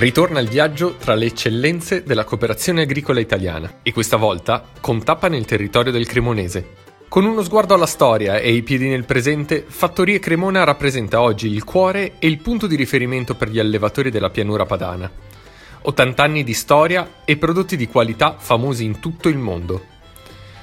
Ritorna il viaggio tra le eccellenze della cooperazione agricola italiana e questa volta con tappa nel territorio del Cremonese. Con uno sguardo alla storia e i piedi nel presente, Fattorie Cremona rappresenta oggi il cuore e il punto di riferimento per gli allevatori della pianura padana. 80 anni di storia e prodotti di qualità famosi in tutto il mondo.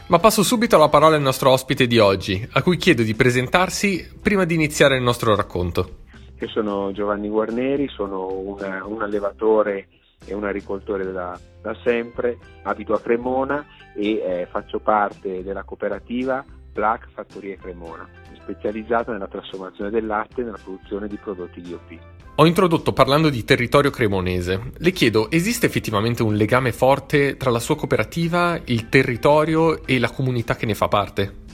Ma passo subito la parola al nostro ospite di oggi, a cui chiedo di presentarsi prima di iniziare il nostro racconto. Io sono Giovanni Guarneri, sono una, un allevatore e un agricoltore da, da sempre, abito a Cremona e eh, faccio parte della cooperativa Black Fattorie Cremona, specializzata nella trasformazione del latte e nella produzione di prodotti di OP. Ho introdotto parlando di territorio cremonese. Le chiedo, esiste effettivamente un legame forte tra la sua cooperativa, il territorio e la comunità che ne fa parte?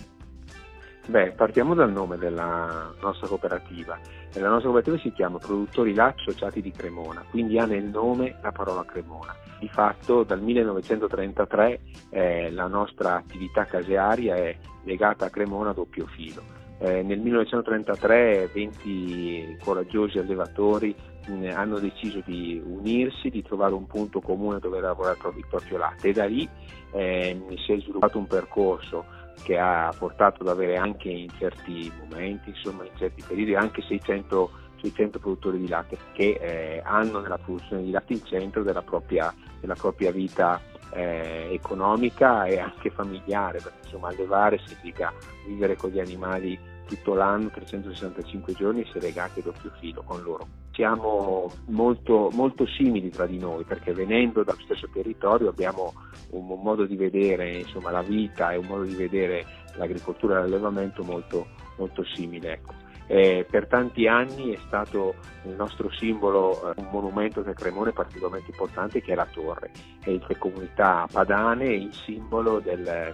Beh, partiamo dal nome della nostra cooperativa. La nostra cooperativa si chiama Produttori Latte Associati di Cremona, quindi ha nel nome la parola Cremona. Di fatto dal 1933 eh, la nostra attività casearia è legata a Cremona a doppio filo. Eh, nel 1933 20 coraggiosi allevatori mh, mm, hanno deciso di unirsi, di trovare un punto comune dove lavorare il proprio latte e da lì eh, si è sviluppato un percorso che ha portato ad avere anche in certi momenti, insomma in certi periodi, anche 600, 600 produttori di latte che eh, hanno nella produzione di latte il centro della propria, della propria vita eh, economica e anche familiare, perché insomma allevare significa vivere con gli animali tutto l'anno, 365 giorni, si è legati a doppio filo con loro. Siamo molto, molto simili tra di noi perché venendo dallo stesso territorio abbiamo un, un modo di vedere insomma, la vita e un modo di vedere l'agricoltura e l'allevamento molto, molto simile. Ecco. Eh, per tanti anni è stato il nostro simbolo eh, un monumento che Cremone particolarmente importante che è la torre, è le comunità padane il simbolo del,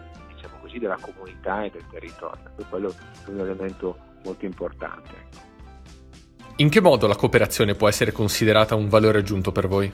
così, della comunità e del territorio, per quello è un elemento molto importante. In che modo la cooperazione può essere considerata un valore aggiunto per voi?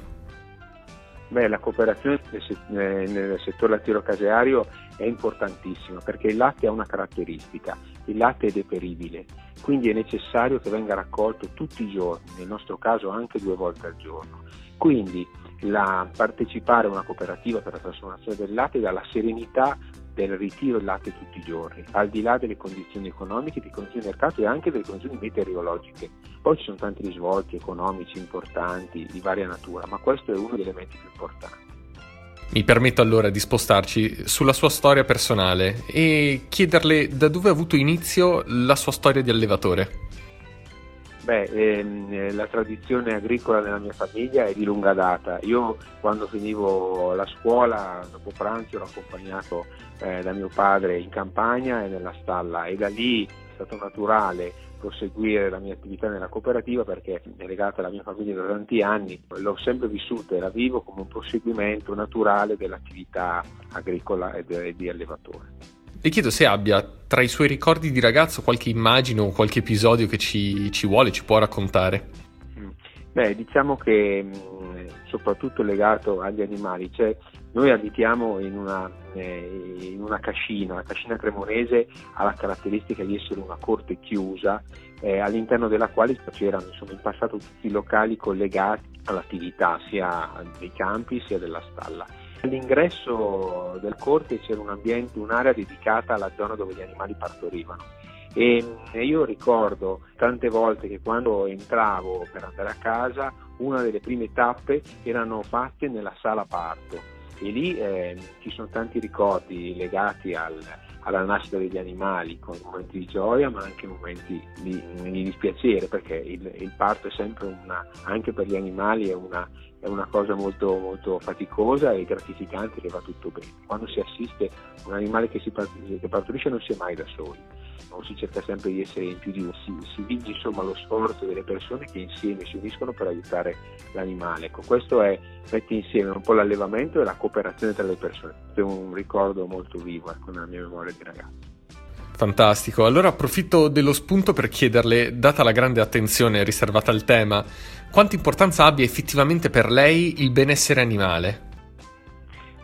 Beh, la cooperazione nel settore lattiero-caseario è importantissima perché il latte ha una caratteristica, il latte è deperibile, quindi è necessario che venga raccolto tutti i giorni, nel nostro caso anche due volte al giorno. Quindi la, partecipare a una cooperativa per la trasformazione del latte dà la serenità del ritiro del latte tutti i giorni, al di là delle condizioni economiche, delle condizioni di mercato e anche delle condizioni meteorologiche. Poi ci sono tanti risvolti economici importanti di varia natura, ma questo è uno degli elementi più importanti. Mi permetto allora di spostarci sulla sua storia personale e chiederle da dove ha avuto inizio la sua storia di allevatore. Beh, ehm, la tradizione agricola nella mia famiglia è di lunga data. Io quando finivo la scuola, dopo pranzo, ero accompagnato eh, da mio padre in campagna e nella stalla e da lì è stato naturale proseguire la mia attività nella cooperativa perché è legata alla mia famiglia da tanti anni, l'ho sempre vissuta e la vivo come un proseguimento naturale dell'attività agricola e di allevatore. Le chiedo se abbia tra i suoi ricordi di ragazzo qualche immagine o qualche episodio che ci, ci vuole, ci può raccontare. Mm. Beh, diciamo che mm, soprattutto legato agli animali, cioè noi abitiamo in una, eh, in una cascina, la cascina cremonese ha la caratteristica di essere una corte chiusa eh, all'interno della quale c'erano insomma, in passato tutti i locali collegati all'attività sia dei campi sia della stalla All'ingresso del corte c'era un ambiente, un'area dedicata alla zona dove gli animali partorivano. E io ricordo tante volte che quando entravo per andare a casa, una delle prime tappe erano fatte nella sala parto e lì eh, ci sono tanti ricordi legati al, alla nascita degli animali, con momenti di gioia ma anche momenti di, di dispiacere, perché il, il, parto è sempre una, anche per gli animali è una, è una cosa molto, molto, faticosa e gratificante che va tutto bene. Quando si assiste un animale che, si, che partorisce non si è mai da soli, non si cerca sempre di essere in più di uno, si, si vince insomma lo sforzo delle persone che insieme si uniscono per aiutare l'animale. Ecco, questo è, mette insieme un po' l'allevamento e la cooperazione tra le persone. È un ricordo molto vivo ecco, nella mia memoria di ragazzo. Fantastico, allora approfitto dello spunto per chiederle, data la grande attenzione riservata al tema, quanta importanza abbia effettivamente per lei il benessere animale?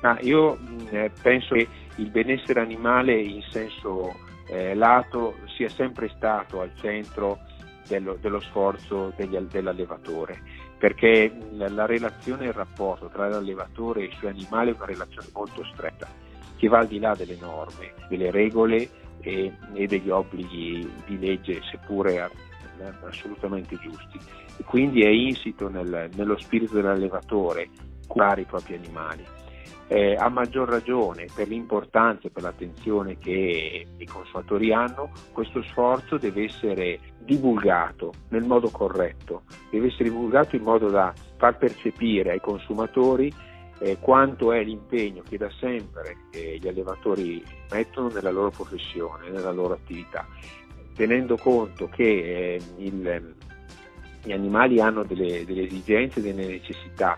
Ah, io eh, penso che il benessere animale in senso eh, lato sia sempre stato al centro dello, dello sforzo degli, dell'allevatore. perché la relazione e il rapporto tra l'allevatore e i suoi animali è una relazione molto stretta, che va al di là delle norme, delle regole e, e degli obblighi di legge, seppure assolutamente giusti. E quindi è insito nel, nello spirito dell'allevatore curare i propri animali. Eh, a maggior ragione per l'importanza e per l'attenzione che i consumatori hanno, questo sforzo deve essere divulgato nel modo corretto, deve essere divulgato in modo da far percepire ai consumatori eh, quanto è l'impegno che da sempre eh, gli allevatori mettono nella loro professione, nella loro attività, tenendo conto che eh, il, gli animali hanno delle, delle esigenze, delle necessità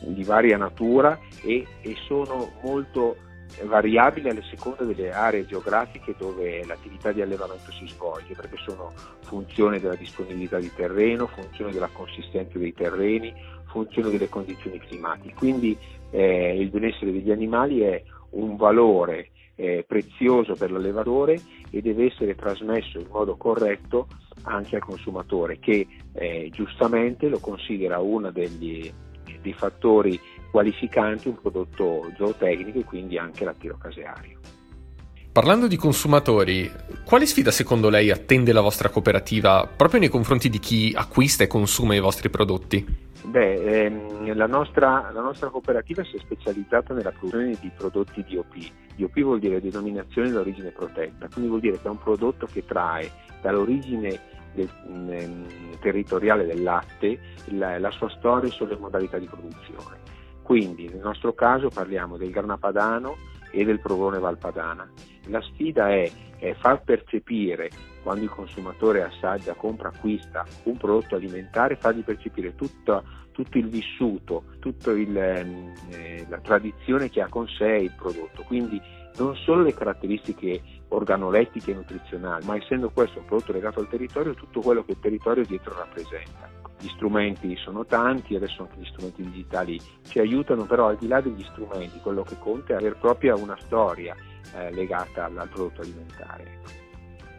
di varia natura e, e sono molto variabili alle seconda delle aree geografiche dove l'attività di allevamento si svolge, perché sono funzione della disponibilità di terreno, funzione della consistenza dei terreni, funzione delle condizioni climatiche. Quindi eh, il benessere degli animali è un valore eh, prezioso per l'allevatore e deve essere trasmesso in modo corretto anche al consumatore che eh, giustamente lo considera uno degli dei fattori qualificanti un prodotto zootecnico e quindi anche lattiero caseario. Parlando di consumatori, quale sfida secondo lei attende la vostra cooperativa proprio nei confronti di chi acquista e consuma i vostri prodotti? Beh, ehm, la, nostra, la, nostra, cooperativa si è specializzata nella produzione di prodotti DOP. DOP vuol dire denominazione d'origine protetta, quindi vuol dire che è un prodotto che trae dall'origine del, territoriale del latte la, la sua storia sulle modalità di produzione. Quindi nel nostro caso parliamo del grana padano e del provone valpadana. La sfida è, è far percepire quando il consumatore assaggia, compra, acquista un prodotto alimentare, fargli percepire tutta, tutto il vissuto, tutta ehm, eh, la tradizione che ha con sé il prodotto. Quindi non solo le caratteristiche organolettiche e nutrizionali, ma essendo questo un prodotto legato al territorio, tutto quello che il territorio dietro rappresenta. Gli strumenti sono tanti, adesso anche gli strumenti digitali ci aiutano, però al di là degli strumenti quello che conta è avere proprio una storia eh, legata al, al prodotto alimentare.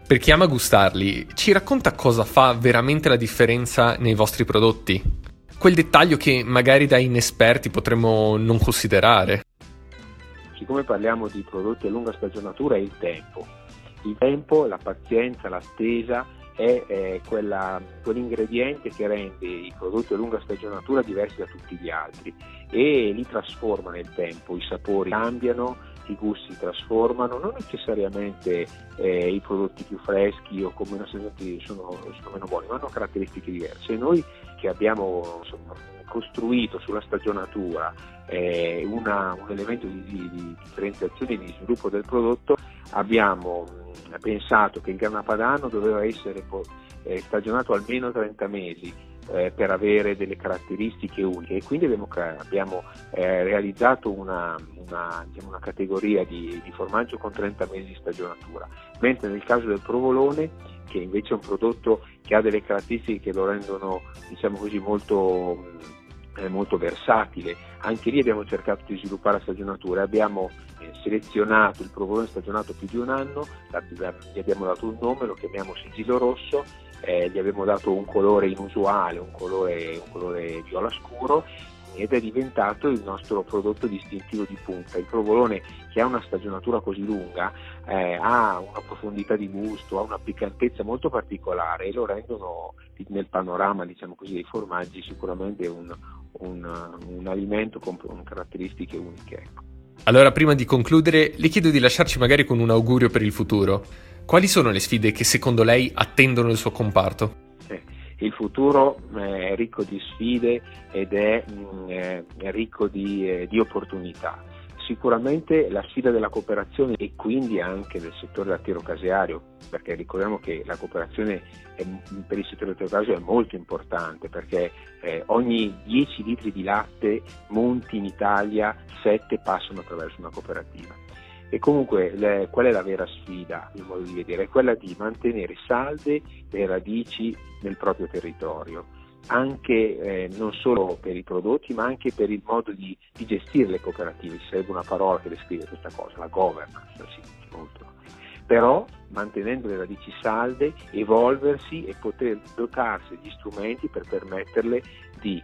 Per chi ama gustarli, ci racconta cosa fa veramente la differenza nei vostri prodotti? Quel dettaglio che magari da inesperti potremmo non considerare siccome parliamo di prodotti a lunga stagionatura, è il tempo. Il tempo, la pazienza, l'attesa è, è quella, quell'ingrediente che rende i prodotti a lunga stagionatura diversi da tutti gli altri e li trasforma nel tempo, i sapori cambiano, i gusti trasformano, non necessariamente eh, i prodotti più freschi o con meno stagionati sono, sono, meno buoni, ma hanno caratteristiche diverse. Noi che abbiamo insomma, costruito sulla stagionatura eh, una, un elemento di, di, di differenziazione e di sviluppo del prodotto, abbiamo mh, pensato che il grana padano doveva essere eh, stagionato almeno 30 mesi eh, per avere delle caratteristiche uniche e quindi abbiamo, abbiamo eh, realizzato una, una, diciamo, una categoria di, di, formaggio con 30 mesi di stagionatura, mentre nel caso del provolone, che invece è un prodotto che ha delle caratteristiche che lo rendono diciamo così, molto è molto versatile. Anche lì abbiamo cercato di sviluppare la stagionatura, abbiamo eh, selezionato il provolone stagionato più di un anno, gli abbiamo dato un nome, lo chiamiamo sigillo rosso, eh, gli abbiamo dato un colore inusuale, un colore, un colore viola scuro ed è diventato il nostro prodotto distintivo di punta. Il provolone che ha una stagionatura così lunga eh, ha una profondità di gusto, ha una piccantezza molto particolare e lo rendono nel panorama diciamo così, dei formaggi sicuramente un, un, un alimento con, con caratteristiche uniche. Ecco. Allora, prima di concludere, le chiedo di lasciarci magari con un augurio per il futuro. Quali sono le sfide che secondo lei attendono il suo comparto? Eh, il futuro è ricco di sfide ed è, mm, è ricco di, eh, di opportunità sicuramente la sfida della cooperazione e quindi anche del settore lattiero-caseario, perché ricordiamo che la cooperazione è, per il settore lattiero-caseario è molto importante perché eh, ogni 10 litri di latte monti in Italia 7 passano attraverso una cooperativa. E comunque le, qual è la vera sfida, a modo di vedere? È quella di mantenere salde le radici nel proprio territorio anche eh, non solo per i prodotti ma anche per il modo di, di gestire le cooperative, ci sarebbe una parola che descrive questa cosa, la governance, sì, molto. però mantenendo le radici salde, evolversi e poter dotarsi di strumenti per permetterle di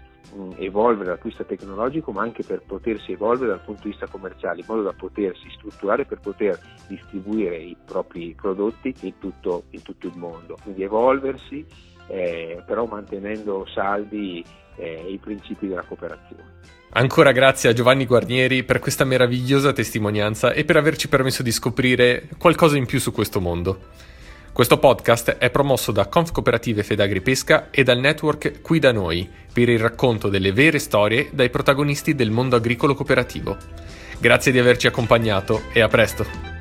evolvere dal punto di vista tecnologico, ma anche per potersi evolvere dal punto di vista commerciale, in modo da potersi strutturare per poter distribuire i propri prodotti in tutto, in tutto il mondo. Quindi evolversi, eh, però mantenendo saldi eh, i principi della cooperazione. Ancora grazie a Giovanni Guarnieri per questa meravigliosa testimonianza e per averci permesso di scoprire qualcosa in più su questo mondo. Questo podcast è promosso da Conf Cooperative Fedagri Pesca e dal network Qui da Noi per il racconto delle vere storie dai protagonisti del mondo agricolo cooperativo. Grazie di averci accompagnato e a presto!